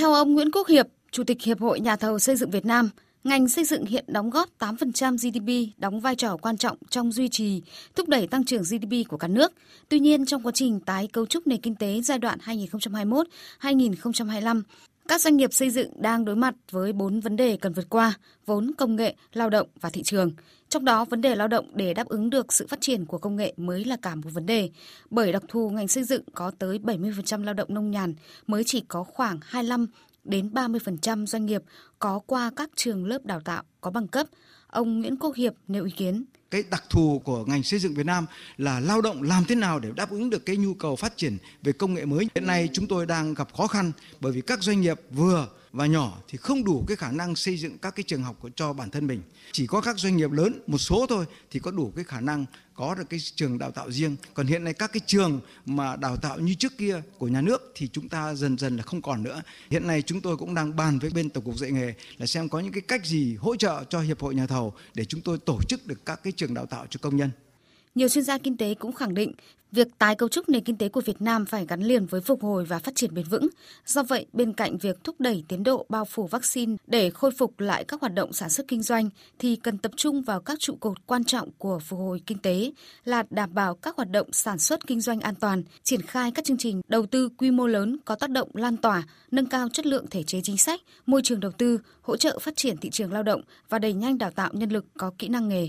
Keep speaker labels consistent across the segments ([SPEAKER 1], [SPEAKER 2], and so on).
[SPEAKER 1] Theo ông Nguyễn Quốc Hiệp, Chủ tịch Hiệp hội Nhà thầu xây dựng Việt Nam, ngành xây dựng hiện đóng góp 8% GDP, đóng vai trò quan trọng trong duy trì, thúc đẩy tăng trưởng GDP của cả nước. Tuy nhiên, trong quá trình tái cấu trúc nền kinh tế giai đoạn 2021-2025, các doanh nghiệp xây dựng đang đối mặt với 4 vấn đề cần vượt qua, vốn, công nghệ, lao động và thị trường. Trong đó, vấn đề lao động để đáp ứng được sự phát triển của công nghệ mới là cả một vấn đề, bởi đặc thù ngành xây dựng có tới 70% lao động nông nhàn, mới chỉ có khoảng 25 đến 30% doanh nghiệp có qua các trường lớp đào tạo có bằng cấp. Ông Nguyễn Quốc Hiệp nêu ý kiến
[SPEAKER 2] cái đặc thù của ngành xây dựng Việt Nam là lao động làm thế nào để đáp ứng được cái nhu cầu phát triển về công nghệ mới. Hiện nay chúng tôi đang gặp khó khăn bởi vì các doanh nghiệp vừa và nhỏ thì không đủ cái khả năng xây dựng các cái trường học cho bản thân mình. Chỉ có các doanh nghiệp lớn, một số thôi, thì có đủ cái khả năng có được cái trường đào tạo riêng. Còn hiện nay các cái trường mà đào tạo như trước kia của nhà nước thì chúng ta dần dần là không còn nữa. Hiện nay chúng tôi cũng đang bàn với bên Tổng cục dạy nghề là xem có những cái cách gì hỗ trợ cho hiệp hội nhà thầu để chúng tôi tổ chức được các cái trường đào tạo cho công nhân.
[SPEAKER 1] Nhiều chuyên gia kinh tế cũng khẳng định việc tái cấu trúc nền kinh tế của Việt Nam phải gắn liền với phục hồi và phát triển bền vững. Do vậy, bên cạnh việc thúc đẩy tiến độ bao phủ vaccine để khôi phục lại các hoạt động sản xuất kinh doanh thì cần tập trung vào các trụ cột quan trọng của phục hồi kinh tế là đảm bảo các hoạt động sản xuất kinh doanh an toàn, triển khai các chương trình đầu tư quy mô lớn có tác động lan tỏa, nâng cao chất lượng thể chế chính sách, môi trường đầu tư, hỗ trợ phát triển thị trường lao động và đẩy nhanh đào tạo nhân lực có kỹ năng nghề.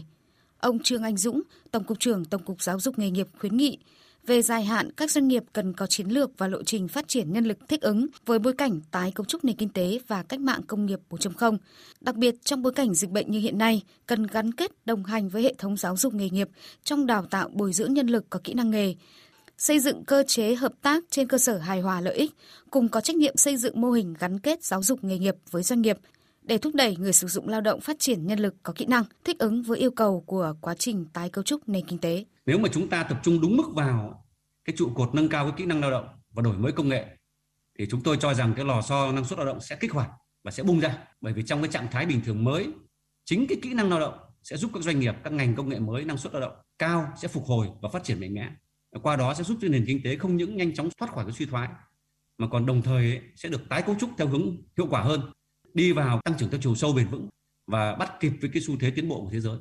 [SPEAKER 1] Ông Trương Anh Dũng, Tổng cục trưởng Tổng cục Giáo dục nghề nghiệp khuyến nghị về dài hạn, các doanh nghiệp cần có chiến lược và lộ trình phát triển nhân lực thích ứng với bối cảnh tái cấu trúc nền kinh tế và cách mạng công nghiệp 4.0. Đặc biệt trong bối cảnh dịch bệnh như hiện nay, cần gắn kết đồng hành với hệ thống giáo dục nghề nghiệp trong đào tạo bồi dưỡng nhân lực có kỹ năng nghề, xây dựng cơ chế hợp tác trên cơ sở hài hòa lợi ích, cùng có trách nhiệm xây dựng mô hình gắn kết giáo dục nghề nghiệp với doanh nghiệp – để thúc đẩy người sử dụng lao động phát triển nhân lực có kỹ năng, thích ứng với yêu cầu của quá trình tái cấu trúc nền kinh tế.
[SPEAKER 3] Nếu mà chúng ta tập trung đúng mức vào cái trụ cột nâng cao cái kỹ năng lao động và đổi mới công nghệ thì chúng tôi cho rằng cái lò xo năng suất lao động sẽ kích hoạt và sẽ bung ra. Bởi vì trong cái trạng thái bình thường mới chính cái kỹ năng lao động sẽ giúp các doanh nghiệp các ngành công nghệ mới năng suất lao động cao sẽ phục hồi và phát triển mạnh mẽ. Qua đó sẽ giúp cho nền kinh tế không những nhanh chóng thoát khỏi cái suy thoái mà còn đồng thời sẽ được tái cấu trúc theo hướng hiệu quả hơn đi vào tăng trưởng theo chiều sâu bền vững và bắt kịp với cái xu thế tiến bộ của thế giới.